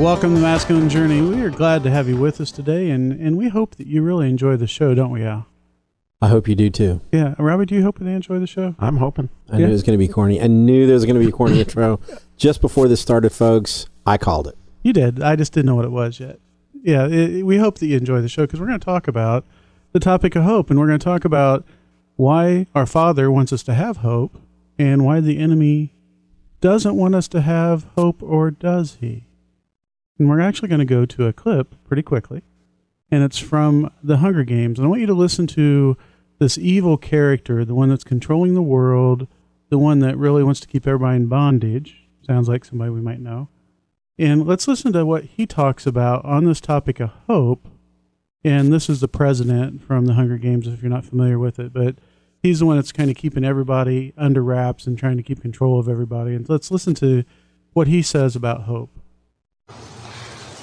Welcome to the Masculine Journey. We are glad to have you with us today, and, and we hope that you really enjoy the show, don't we, Al? I hope you do too. Yeah, Robbie, do you hope they enjoy the show? I'm hoping. I Yeah. knew it was going to be corny. I knew there was going to be a corny intro. Just before this started, folks, I called it. You did. I just didn't know what it was yet. Yeah, it, we hope that you enjoy the show because we're going to talk about the topic of hope, and we're going to talk about why our Father wants us to have hope and why the enemy doesn't want us to have hope, or does he? And we're actually going to go to a clip pretty quickly, and it's from the Hunger Games. And I want you to listen to this evil character, the one that's controlling the world, the one that really wants to keep everybody in bondage. Sounds like somebody we might know. And let's listen to what he talks about on this topic of hope. And this is the president from the Hunger Games, if you're not familiar with it. But he's the one that's kind of keeping everybody under wraps and trying to keep control of everybody. And let's listen to what he says about hope.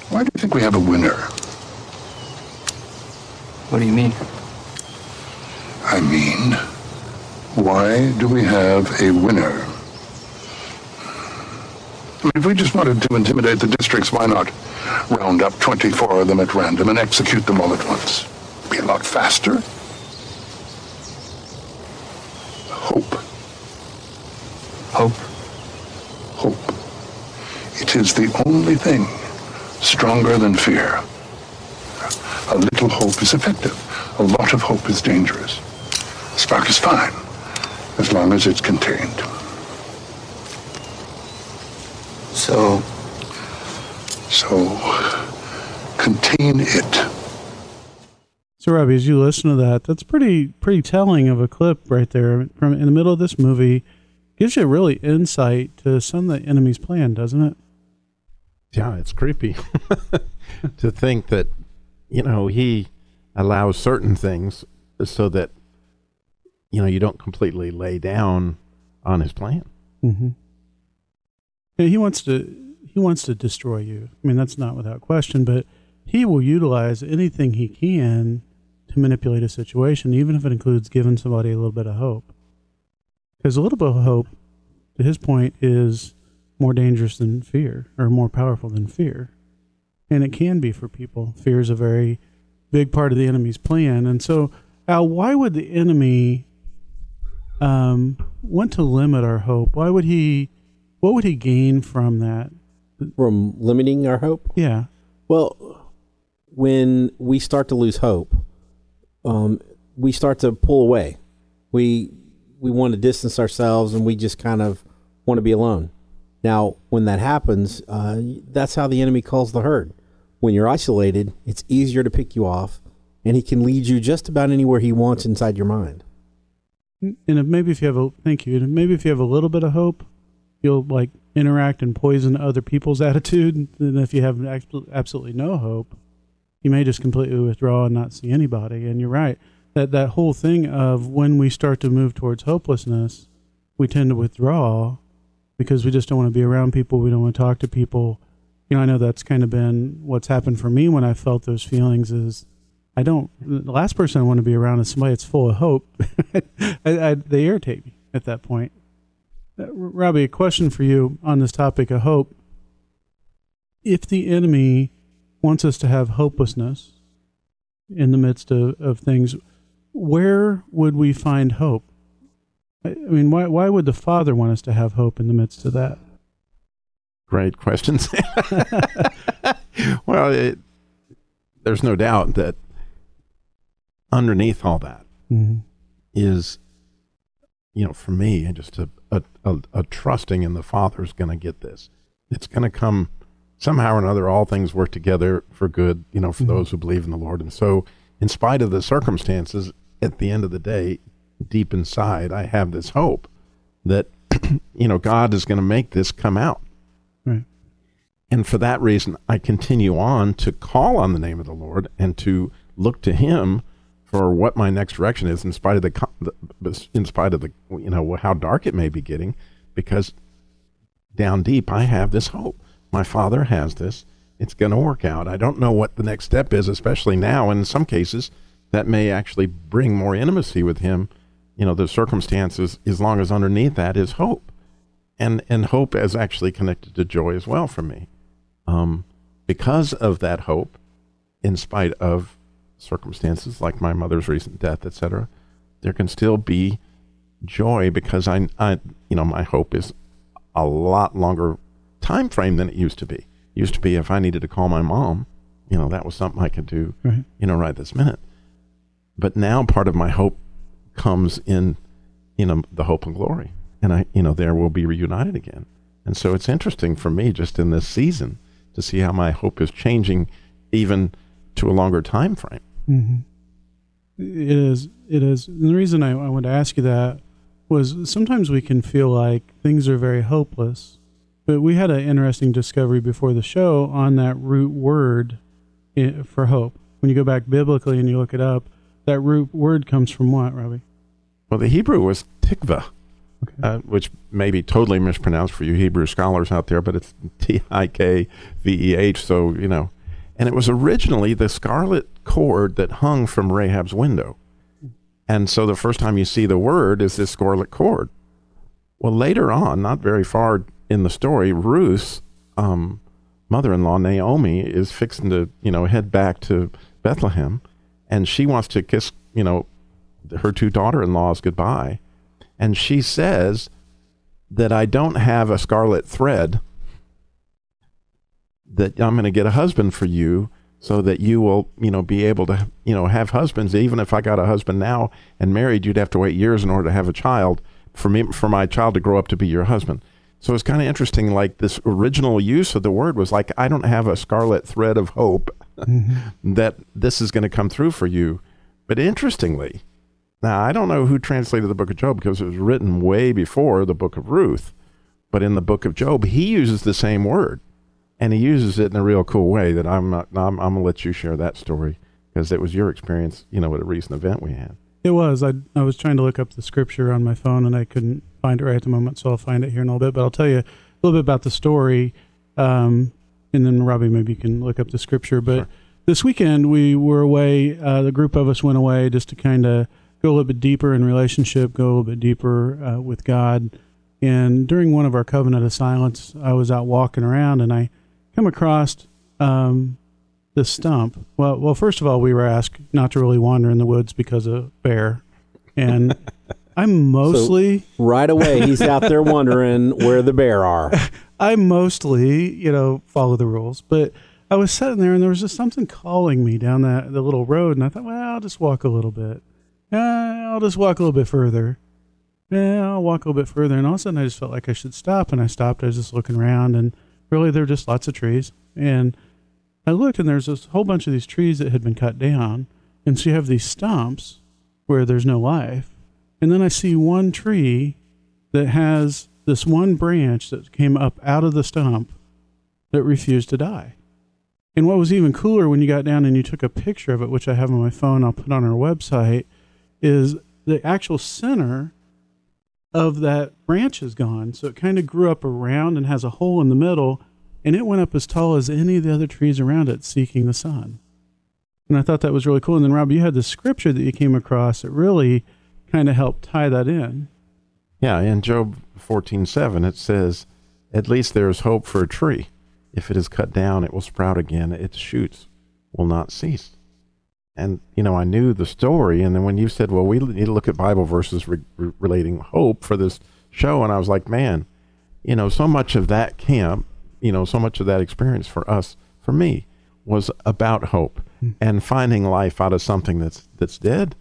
Why do you think we have a winner? What do you mean? I mean, why do we have a winner? I mean, if we just wanted to intimidate the districts, why not round up 24 of them at random and execute them all at once? Be a lot faster. Hope. Hope? Hope. It is the only thing stronger than fear. A little hope is effective. A lot of hope is dangerous. A spark is fine, as long as it's contained. So, So, contain it. So, Robbie, as you listen to that, that's pretty pretty telling of a clip right there from in the middle of this movie. Gives you really insight to some of the enemy's plan, doesn't it? Yeah, it's creepy to think that, you know, he allows certain things so that, you know, you don't completely lay down on his plan. Mm-hmm. Yeah, he wants to he wants to destroy you. I mean, that's not without question, but he will utilize anything he can to manipulate a situation, even if it includes giving somebody a little bit of hope. Because a little bit of hope, to his point, is more dangerous than fear, or more powerful than fear. And it can be for people. Fear is a very big part of the enemy's plan. And so, Al, why would the enemy um, want to limit our hope? Why would he? What would he gain from that? From limiting our hope? Yeah. Well, when we start to lose hope, um, we start to pull away. We we want to distance ourselves, and we just kind of want to be alone. Now, when that happens, uh, that's how the enemy calls the herd. When you're isolated, it's easier to pick you off, and he can lead you just about anywhere he wants inside your mind. And if maybe if you have a thank you, and maybe if you have a little bit of hope, you'll like interact and poison other people's attitude. And if you have absolutely no hope, you may just completely withdraw and not see anybody. And you're right that that whole thing of when we start to move towards hopelessness, we tend to withdraw because we just don't want to be around people. We don't want to talk to people. You know, I know that's kind of been what's happened for me when I felt those feelings. Is I don't. The last person I want to be around is somebody that's full of hope. I, I, they irritate me at that point. Uh, Robbie, a question for you on this topic of hope. If the enemy wants us to have hopelessness in the midst of, of things, where would we find hope? I mean, why, why would the Father want us to have hope in the midst of that? Great questions. well, it, there's no doubt that underneath all that Mm-hmm. is, you know, for me, just a, a, a, a trusting in the Father's going to get this. It's going to come somehow or another. All things work together for good, you know, for Mhm. those who believe in the Lord. And so, in spite of the circumstances, at the end of the day, deep inside, I have this hope that, you know, God is going to make this come out. Right. And for that reason, I continue on to call on the name of the Lord and to look to Him for what my next direction is, in spite of the, the in spite of the you know how dark it may be getting, because down deep I have this hope. My Father has this. It's going to work out. I don't know what the next step is, especially now. And in some cases, that may actually bring more intimacy with Him. You know, the circumstances, as long as underneath that is hope, and and hope is actually connected to joy as well for me, um, because of that hope, in spite of circumstances like my mother's recent death, etc. There can still be joy because I, I, you know, my hope is a lot longer time frame than it used to be. used to be if I needed to call my mom, you know, that was something I could do, Right. you know, right this minute. But now part of my hope comes in, know, the hope and glory, and I, you know, there we'll be reunited again. And so it's interesting for me just in this season to see how my hope is changing, even to a longer time frame. Mm-hmm. It is. It is. And the reason I, I wanted to ask you that was sometimes we can feel like things are very hopeless. But we had an interesting discovery before the show on that root word for hope. When you go back biblically and you look it up, that root word comes from what, Robbie? Well, the Hebrew was tikva, Okay. uh, which may be totally mispronounced for you Hebrew scholars out there, but it's T I K V E H. So, you know, and it was originally the scarlet cord that hung from Rahab's window. And so the first time you see the word is this scarlet cord. Well, later on, not very far in the story, Ruth's um, mother-in-law Naomi is fixing to, you know, head back to Bethlehem, and she wants to kiss, you know, her two daughter-in-laws goodbye, and she says that I don't have a scarlet thread that I'm going to get a husband for you so that you will, you know, be able to, you know, have husbands. Even if I got a husband now and married, you'd have to wait years in order to have a child for me, for my child to grow up to be your husband. So it's kind of interesting. Like this original use of the word was like, I don't have a scarlet thread of hope mm-hmm. that this is going to come through for you. But interestingly, now I don't know who translated the book of Job because it was written way before the book of Ruth. But in the book of Job, he uses the same word and he uses it in a real cool way that I'm not, I'm, I'm going to let you share that story because it was your experience, you know, at a recent event we had. It was. I I was trying to look up the scripture on my phone and I couldn't find it right at the moment, so I'll find it here in a little bit. But I'll tell you a little bit about the story, um, and then Robbie, maybe you can look up the scripture. But Sure. this weekend we were away. Uh, the group of us went away just to kind of go a little bit deeper in relationship, go a little bit deeper uh, with God. And during one of our covenant of silence, I was out walking around and I come across um, the stump. Well, well, first of all, we were asked not to really wander in the woods because of bear, and I'm mostly, Right away, he's out there wondering where the bear are. I mostly, you know, follow the rules. But I was sitting there, and there was just something calling me down that the little road, and I thought, well, I'll just walk a little bit. Uh, I'll just walk a little bit further. Yeah, I'll walk a little bit further, and all of a sudden, I just felt like I should stop, and I stopped. I was just looking around, and really, there were just lots of trees, and I looked, and there's this whole bunch of these trees that had been cut down, and so you have these stumps where there's no life, and then I see one tree that has this one branch that came up out of the stump that refused to die. And what was even cooler when you got down and you took a picture of it, which I have on my phone, I'll put on our website, is the actual center of that branch is gone. So it kind of grew up around and has a hole in the middle, and it went up as tall as any of the other trees around it, seeking the sun. And I thought that was really cool. And then, Rob, you had the scripture that you came across that really kind of helped tie that in. Yeah, in Job 14:7 it says, "At least there is hope for a tree. If it is cut down, it will sprout again. Its shoots will not cease." And you know, I knew the story, and then when you said, "Well, we need to look at Bible verses re- re- relating hope for this show," and I was like, "Man, you know, so much of that camp, you know, so much of that experience for us, for me, was about hope hmm. and finding life out of something that's that's dead."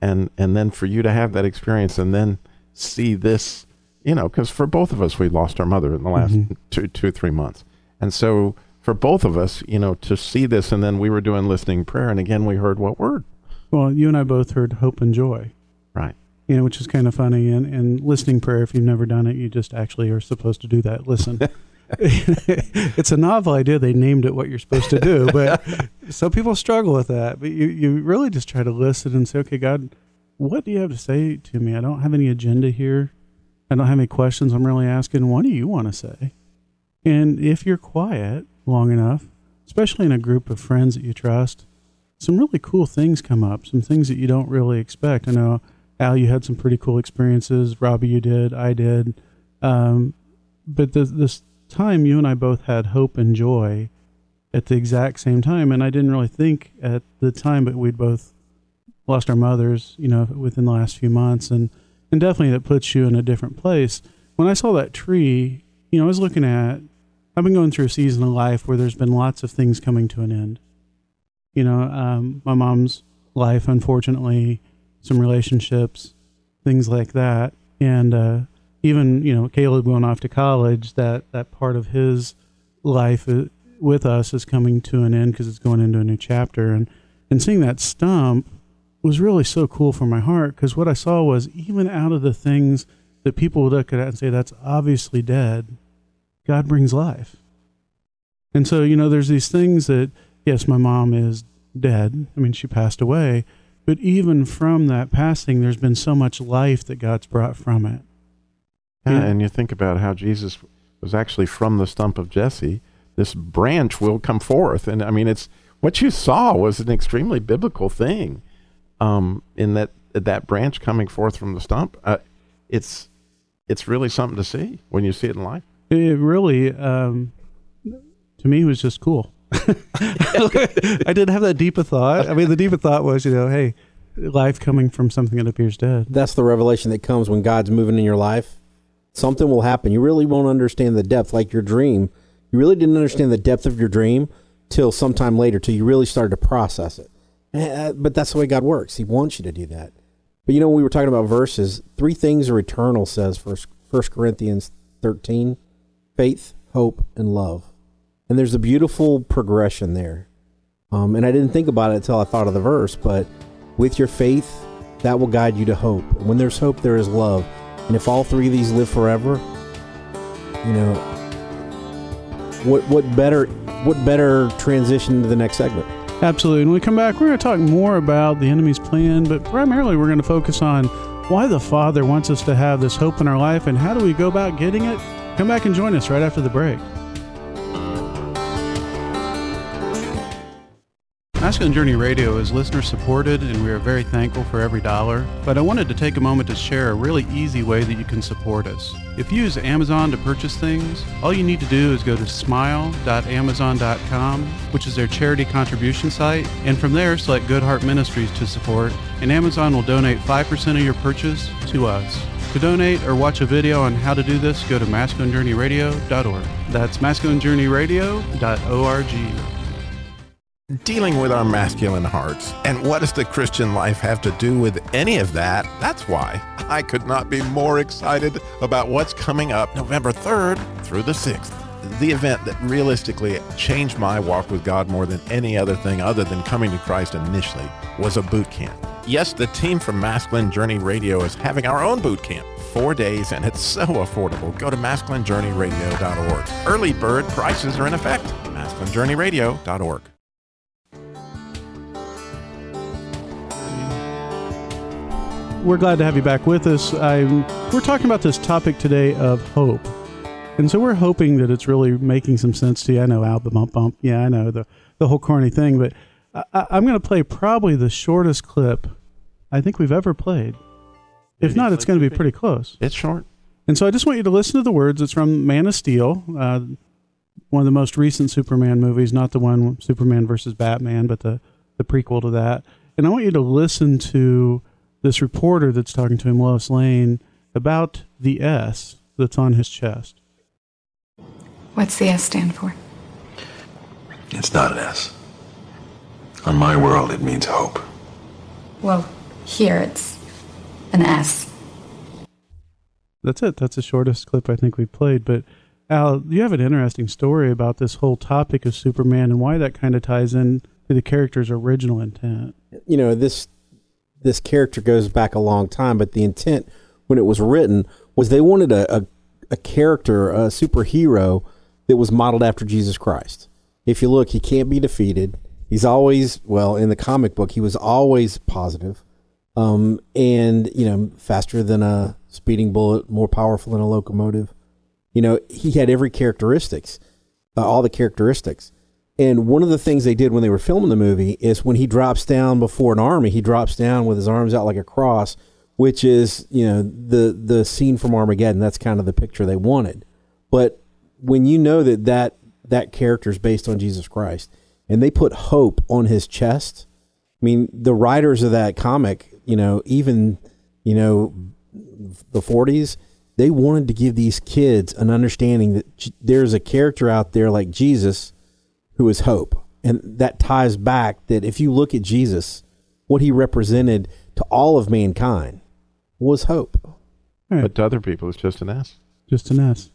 and and then for you to have that experience and then see this you know because for both of us we lost our mother in the last mm-hmm. two two three months. And so for both of us you know to see this and then we were doing listening prayer and again we heard what word Well, you and I both heard hope and joy. right you know, which is kind of funny. And, and listening prayer, if you've never done it, you just actually are supposed to do that. Listen. it's a novel idea. They named it what you're supposed to do, but some people struggle with that. But you, you really just try to listen and say, okay, God, what do you have to say to me? I don't have any agenda here. I don't have any questions I'm really asking. What do you want to say? And if you're quiet long enough, especially in a group of friends that you trust, some really cool things come up, some things that you don't really expect. I know, Al, you had some pretty cool experiences. Robbie, you did. I did. Um, but the, this time, you and I both had hope and joy at the exact same time. And I didn't really think at the time, but we'd both lost our mothers, you know, within the last few months. And, and definitely that puts you in a different place. When I saw that tree, you know, I was looking at, I've been going through a season of life where there's been lots of things coming to an end. You know, um, my mom's life, unfortunately, some relationships, things like that. And, uh, even you know Caleb going off to college, that that part of his life uh, with us is coming to an end because it's going into a new chapter, and and seeing that stump was really so cool for my heart because what I saw was even out of the things that people would look at and say that's obviously dead, God brings life. And so you know, there's these things that yes, my mom is dead. I mean, she passed away. But even from that passing, there's been so much life that God's brought from it. Yeah, and you think about how Jesus was actually from the stump of Jesse. This branch will come forth, and I mean, it's what you saw was an extremely biblical thing. Um, in that that branch coming forth from the stump, uh, it's it's really something to see when you see it in life. It really, um, to me, was just cool. I didn't have that deep a thought. I mean, the deeper thought was, you know, hey, life coming from something that appears dead. That's the revelation that comes when God's moving in your life something will happen. You really won't understand the depth, like your dream. You really didn't understand the depth of your dream till sometime later, till you really started to process it. Eh, but that's the way God works. He wants you to do that. But you know, we were talking about verses. Three things are eternal, says First First Corinthians thirteen: faith, hope, and love. And there's a beautiful progression there. Um, and I didn't think about it until I thought of the verse. But with your faith, that will guide you to hope. When there's hope, there is love. And if all three of these live forever, you know, what what better what better transition to the next segment? Absolutely. When we come back, we're going to talk more about the enemy's plan, but primarily we're going to focus on why the Father wants us to have this hope in our life and how do we go about getting it. Come back and join us right after the break. Masculine Journey Radio is listener supported, and we are very thankful for every dollar. But I wanted to take a moment to share a really easy way that you can support us. If you use Amazon to purchase things, all you need to do is go to smile.amazon.com, which is their charity contribution site, and from there select Good Heart Ministries to support, and Amazon will donate 5% of your purchase to us. To donate or watch a video on how to do this, go to masculinejourneyradio.org. That's masculinejourneyradio.org dealing with our masculine hearts. And what does the Christian life have to do with any of that? That's why I could not be more excited about what's coming up November 3rd through the 6th. The event that realistically changed my walk with God more than any other thing other than coming to Christ initially was a boot camp. Yes, the team from Masculine Journey Radio is having our own boot camp. Four days, and it's so affordable. Go to masculinejourneyradio.org. Early bird prices are in effect. masculinejourneyradio.org. we're glad to have you back with us. I'm, we're talking about this topic today of hope. And so we're hoping that it's really making some sense to you. I know album bump bump. Yeah, I know the, the whole corny thing, but I, am going to play probably the shortest clip I think we've ever played. If not, it's going to be pretty close. It's short. And so I just want you to listen to the words. It's from Man of Steel, uh, one of the most recent Superman movies, not the one Superman versus Batman, but the, the prequel to that. And I want you to listen to this reporter that's talking to him, Lois Lane, about the S that's on his chest. What's the S stand for? It's not an S. On my world, it means hope. Well, here it's an S. That's it. That's the shortest clip I think we played. But Al, you have an interesting story about this whole topic of Superman and why that kind of ties in to the character's original intent. You know, this this character goes back a long time, but the intent when it was written was they wanted a, a, a character, a superhero that was modeled after Jesus Christ. If you look, he can't be defeated. He's always well in the comic book. He was always positive, um, and you know, faster than a speeding bullet, more powerful than a locomotive. You know, he had every characteristics, uh, all the characteristics. And one of the things they did when they were filming the movie is when he drops down before an army, he drops down with his arms out like a cross, which is you know the the scene from Armageddon. That's kind of the picture they wanted. But when you know that that that character is based on Jesus Christ, and they put hope on his chest. I mean, the writers of that comic, you know, even you know, the 40s, they wanted to give these kids an understanding that there's a character out there like Jesus who is hope. And that ties back that if you look at Jesus, what he represented to all of mankind was hope. Right. But to other people, it's just an S. Just an S.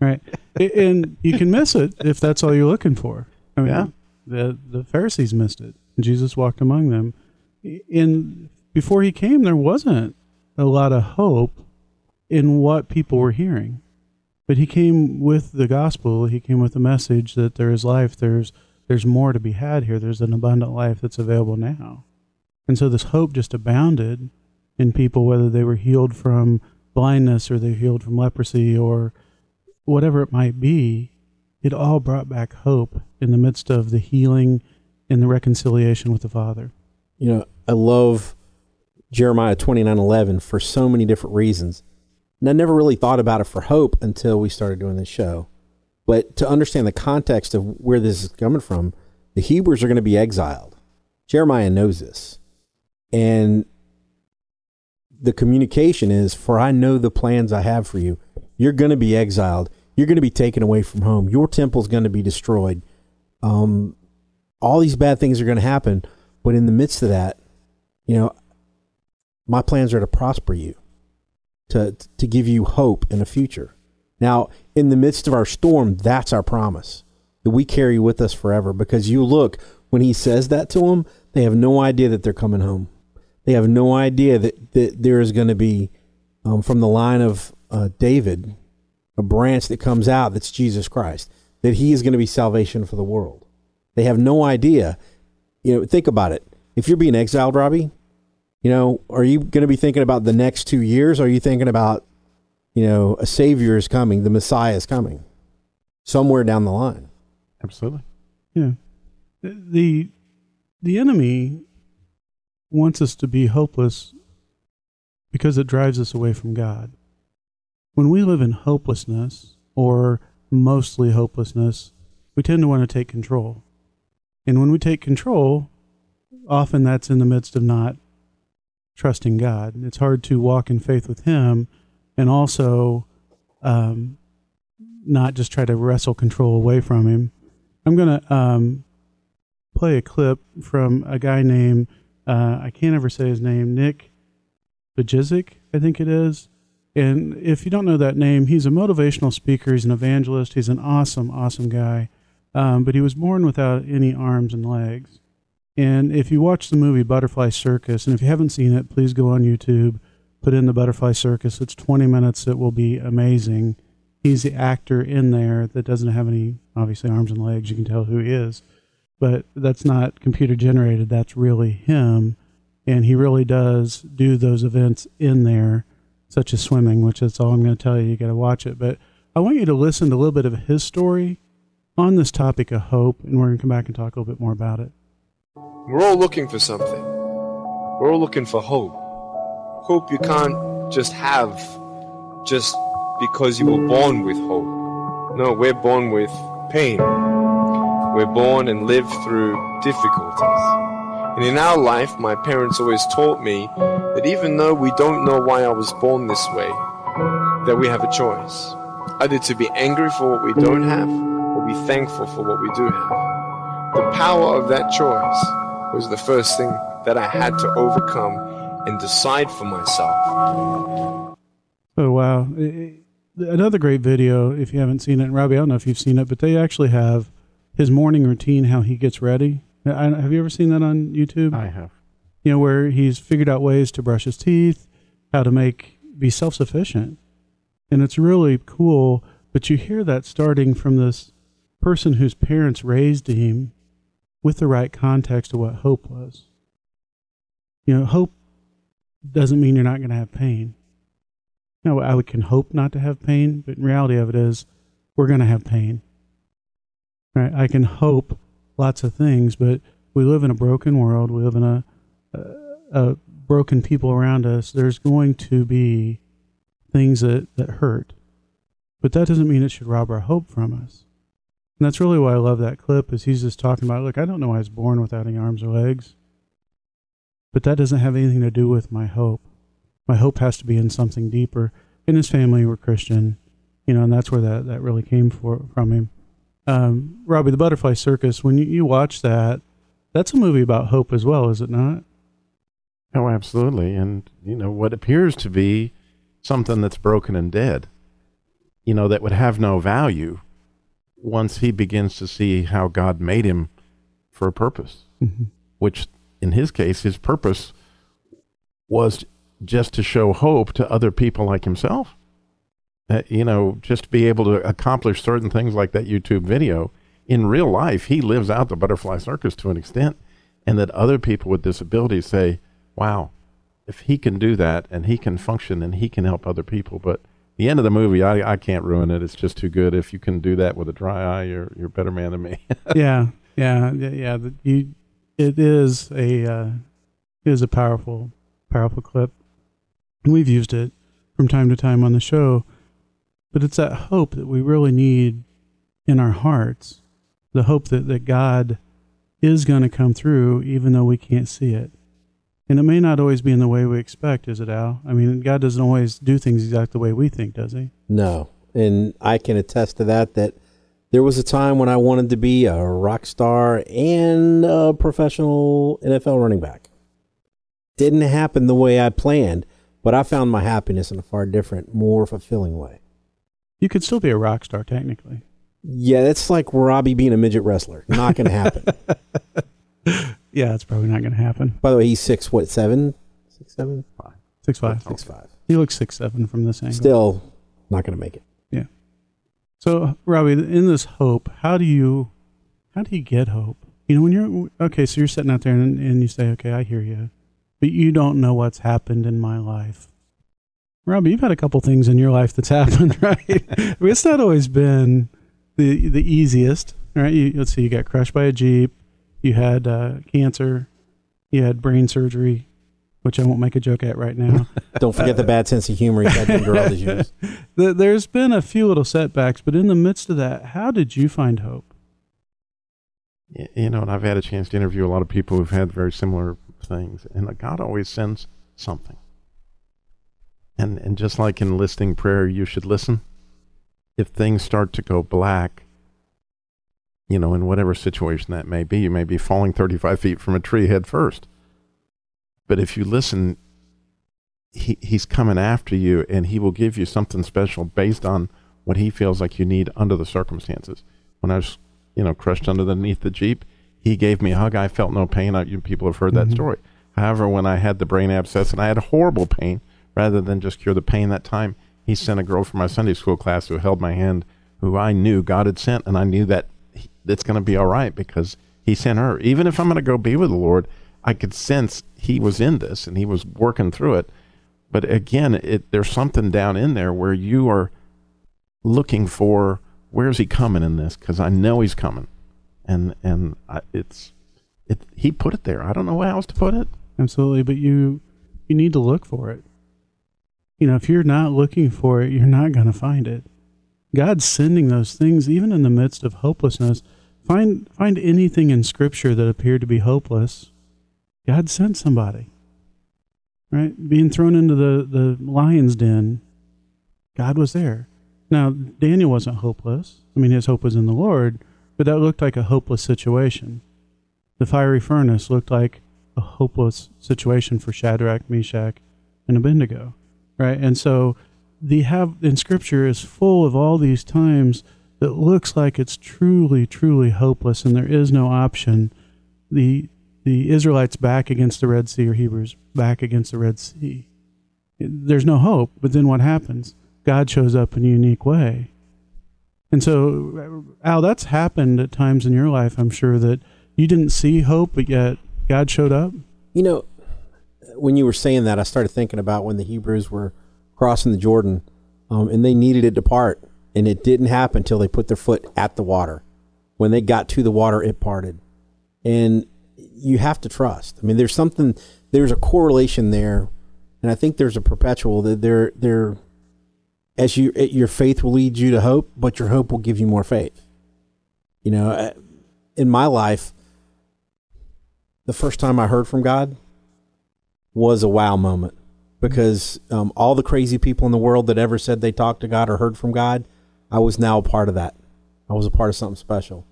Right. and you can miss it if that's all you're looking for. I mean, Yeah. the the Pharisees missed it. Jesus walked among them. In before he came, there wasn't a lot of hope in what people were hearing, but he came with the gospel. He came with the message that there is life. There's there's more to be had here. There's an abundant life that's available now, and so this hope just abounded in people, whether they were healed from blindness or they healed from leprosy or whatever it might be, it all brought back hope in the midst of the healing and the reconciliation with the Father. You know, I love Jeremiah twenty nine eleven for so many different reasons. And I never really thought about it for hope until we started doing this show. But to understand the context of where this is coming from, the Hebrews are going to be exiled. Jeremiah knows this. And the communication is For I know the plans I have for you. You're going to be exiled. You're going to be taken away from home. Your temple's going to be destroyed. Um, all these bad things are going to happen. But in the midst of that, you know, my plans are to prosper you, to, to give you hope in a future. Now, in the midst of our storm, that's our promise that we carry with us forever. Because you look, when he says that to them, they have no idea that they're coming home. They have no idea that, that there is going to be, um, from the line of uh, David, a branch that comes out that's Jesus Christ, that he is going to be salvation for the world. They have no idea. You know, think about it. If you're being exiled, Robbie, you know, are you going to be thinking about the next two years? Or are you thinking about, you know, a Savior is coming, the Messiah is coming somewhere down the line? Absolutely. Yeah. The the enemy wants us to be hopeless because it drives us away from God. When we live in hopelessness or mostly hopelessness, we tend to want to take control. And when we take control, often that's in the midst of not trusting God. It's hard to walk in faith with Him and also um, not just try to wrestle control away from Him. I'm going to um, play a clip from a guy named, uh, I can't ever say his name, Nick Bajizik, I think it is. And if you don't know that name, he's a motivational speaker. He's an evangelist. He's an awesome, awesome guy. Um, but he was born without any arms and legs. And if you watch the movie Butterfly Circus, and if you haven't seen it, please go on YouTube, put in the Butterfly Circus. It's 20 minutes. It will be amazing. He's the actor in there that doesn't have any, obviously, arms and legs. You can tell who he is. But that's not computer generated. That's really him. And he really does do those events in there, such as swimming, which is all I'm going to tell you. You got to watch it. But I want you to listen to a little bit of his story on this topic of hope, and we're going to come back and talk a little bit more about it. We're all looking for something. We're all looking for hope. Hope you can't just have just because you were born with hope. No, we're born with pain. We're born and live through difficulties. And in our life, my parents always taught me that even though we don't know why I was born this way, that we have a choice. Either to be angry for what we don't have, or be thankful for what we do have. The power of that choice was the first thing that I had to overcome and decide for myself. Oh wow! I- I- Another great video. If you haven't seen it, and Robbie, I don't know if you've seen it, but they actually have his morning routine, how he gets ready. I, I- have you ever seen that on YouTube? I have. You know, where he's figured out ways to brush his teeth, how to make be self sufficient, and it's really cool But you hear that starting from this person whose parents raised him with the right context of what hope was. You know, hope doesn't mean you're not going to have pain. No, I can hope not to have pain, but in reality of it is we're going to have pain. Right? I can hope lots of things, but we live in a broken world. We live in a, a, a broken people around us. There's going to be things that, that hurt. But that doesn't mean it should rob our hope from us. And that's really why I love that clip is he's just talking about, look, I don't know I was born without any arms or legs. But that doesn't have anything to do with my hope. My hope has to be in something deeper. In his family were Christian, you know, and that's where that, that really came for, from him. Um, Robbie, the Butterfly Circus, when you, you watch that, that's a movie about hope as well, is it not? Oh, absolutely. And, you know, what appears to be something that's broken and dead, you know, that would have no value once he begins to see how God made him for a purpose, mm-hmm. which in his case, his purpose was just to show hope to other people like himself. Uh, you know, just to be able to accomplish certain things like that YouTube video. In real life, he lives out the butterfly circus to an extent, and that other people with disabilities say, wow, if he can do that and he can function and he can help other people. But the end of the movie, I, I can't ruin it. It's just too good. If you can do that with a dry eye, you're you're a better man than me. yeah, yeah, yeah. The, you, it is a uh, it is a powerful powerful clip, we've used it from time to time on the show. But it's that hope that we really need in our hearts, the hope that that God is going to come through, even though we can't see it. And it may not always be in the way we expect, is it, Al? I mean, God doesn't always do things exactly the way we think, does He? No. And I can attest to that, that there was a time when I wanted to be a rock star and a professional NFL running back. Didn't happen the way I planned, but I found my happiness in a far different, more fulfilling way. You could still be a rock star, technically. Yeah, that's like Robbie being a midget wrestler. Not going to happen. Yeah, it's probably not going to happen. By the way, he's six what seven, six seven, five, six five, six five. He looks six seven from this angle. Still not going to make it. Yeah. So, Robbie, in this hope, how do you, how do you get hope? You know, when you're okay, so you're sitting out there and, and you say, "Okay, I hear you," but you don't know what's happened in my life. Robbie, you've had a couple things in your life that's happened, right? I mean, it's not always been the the easiest, right? You, let's see, you got crushed by a jeep you had uh, cancer, you had brain surgery, which I won't make a joke at right now. Don't forget the bad sense of humor he's had under all these years. There's been a few little setbacks, but in the midst of that, how did you find hope? You know, and I've had a chance to interview a lot of people who've had very similar things, and God always sends something. And and just like in listening prayer, you should listen. If things start to go black, you know, in whatever situation that may be. You may be falling 35 feet from a tree head first. But if you listen, he, he's coming after you and he will give you something special based on what he feels like you need under the circumstances. When I was, you know, crushed underneath the Jeep, he gave me a hug. I felt no pain. I, you people have heard mm-hmm. that story. However, when I had the brain abscess and I had horrible pain, rather than just cure the pain that time, he sent a girl from my Sunday school class who held my hand, who I knew God had sent, and I knew that it's going to be all right because he sent her. Even if I'm going to go be with the Lord, I could sense he was in this and he was working through it. But again, it, there's something down in there where you are looking for where's he coming in this because I know he's coming, and and I, it's it he put it there. I don't know how else to put it. Absolutely, but you you need to look for it. You know, if you're not looking for it, you're not going to find it. God's sending those things even in the midst of hopelessness. Find find anything in scripture that appeared to be hopeless. God sent somebody. Right? Being thrown into the, the lion's den, God was there. Now, Daniel wasn't hopeless. I mean, his hope was in the Lord, but that looked like a hopeless situation. The fiery furnace looked like a hopeless situation for Shadrach, Meshach, and Abednego. Right? And so the have in scripture is full of all these times that looks like it's truly truly hopeless and there is no option the the israelites back against the red sea or hebrews back against the red sea there's no hope but then what happens god shows up in a unique way And so, Al, that's happened at times in your life. I'm sure that you didn't see hope, but yet God showed up. You know, when you were saying that, I started thinking about when the Hebrews were crossing the Jordan, um, and they needed it to part, and it didn't happen until they put their foot at the water. When they got to the water, it parted, and you have to trust. I mean, there's something, there's a correlation there, and I think there's a perpetual that there, there, as you, your faith will lead you to hope, but your hope will give you more faith. You know, uh, in my life, the first time I heard from God was a wow moment because um, all the crazy people in the world that ever said they talked to God or heard from God, I was now a part of that. I was a part of something special.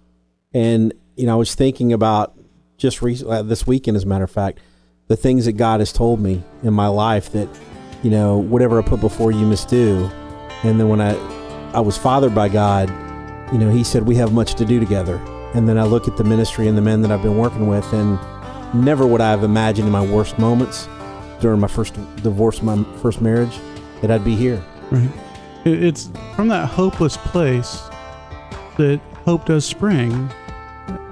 And, you know, I was thinking about just recently, uh, this weekend, as a matter of fact, the things that God has told me in my life that, you know, whatever I put before you must do. And then when I, I was fathered by God, you know, He said, we have much to do together. And then I look at the ministry and the men that I've been working with, and never would I have imagined in my worst moments during my first divorce, my first marriage, that I'd be here. Right. It's from that hopeless place that hope does spring.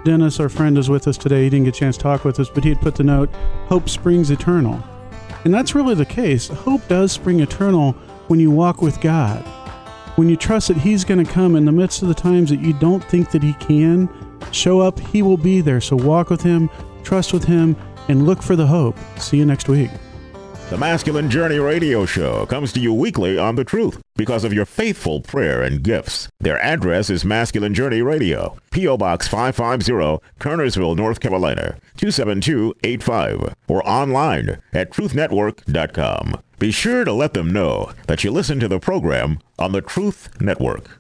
Dennis, our friend, is with us today. He didn't get a chance to talk with us, but he had put the note, Hope springs eternal. And that's really the case. Hope does spring eternal when you walk with God. When you trust that He's going to come in the midst of the times that you don't think that He can show up, He will be there. So walk with Him, trust with Him, and look for the hope. See you next week. The Masculine Journey radio show comes to you weekly on The Truth because of your faithful prayer and gifts. Their address is Masculine Journey Radio, P.O. Box 550, Kernersville, North Carolina, 27285, or online at truthnetwork.com. Be sure to let them know that you listen to the program on the Truth Network.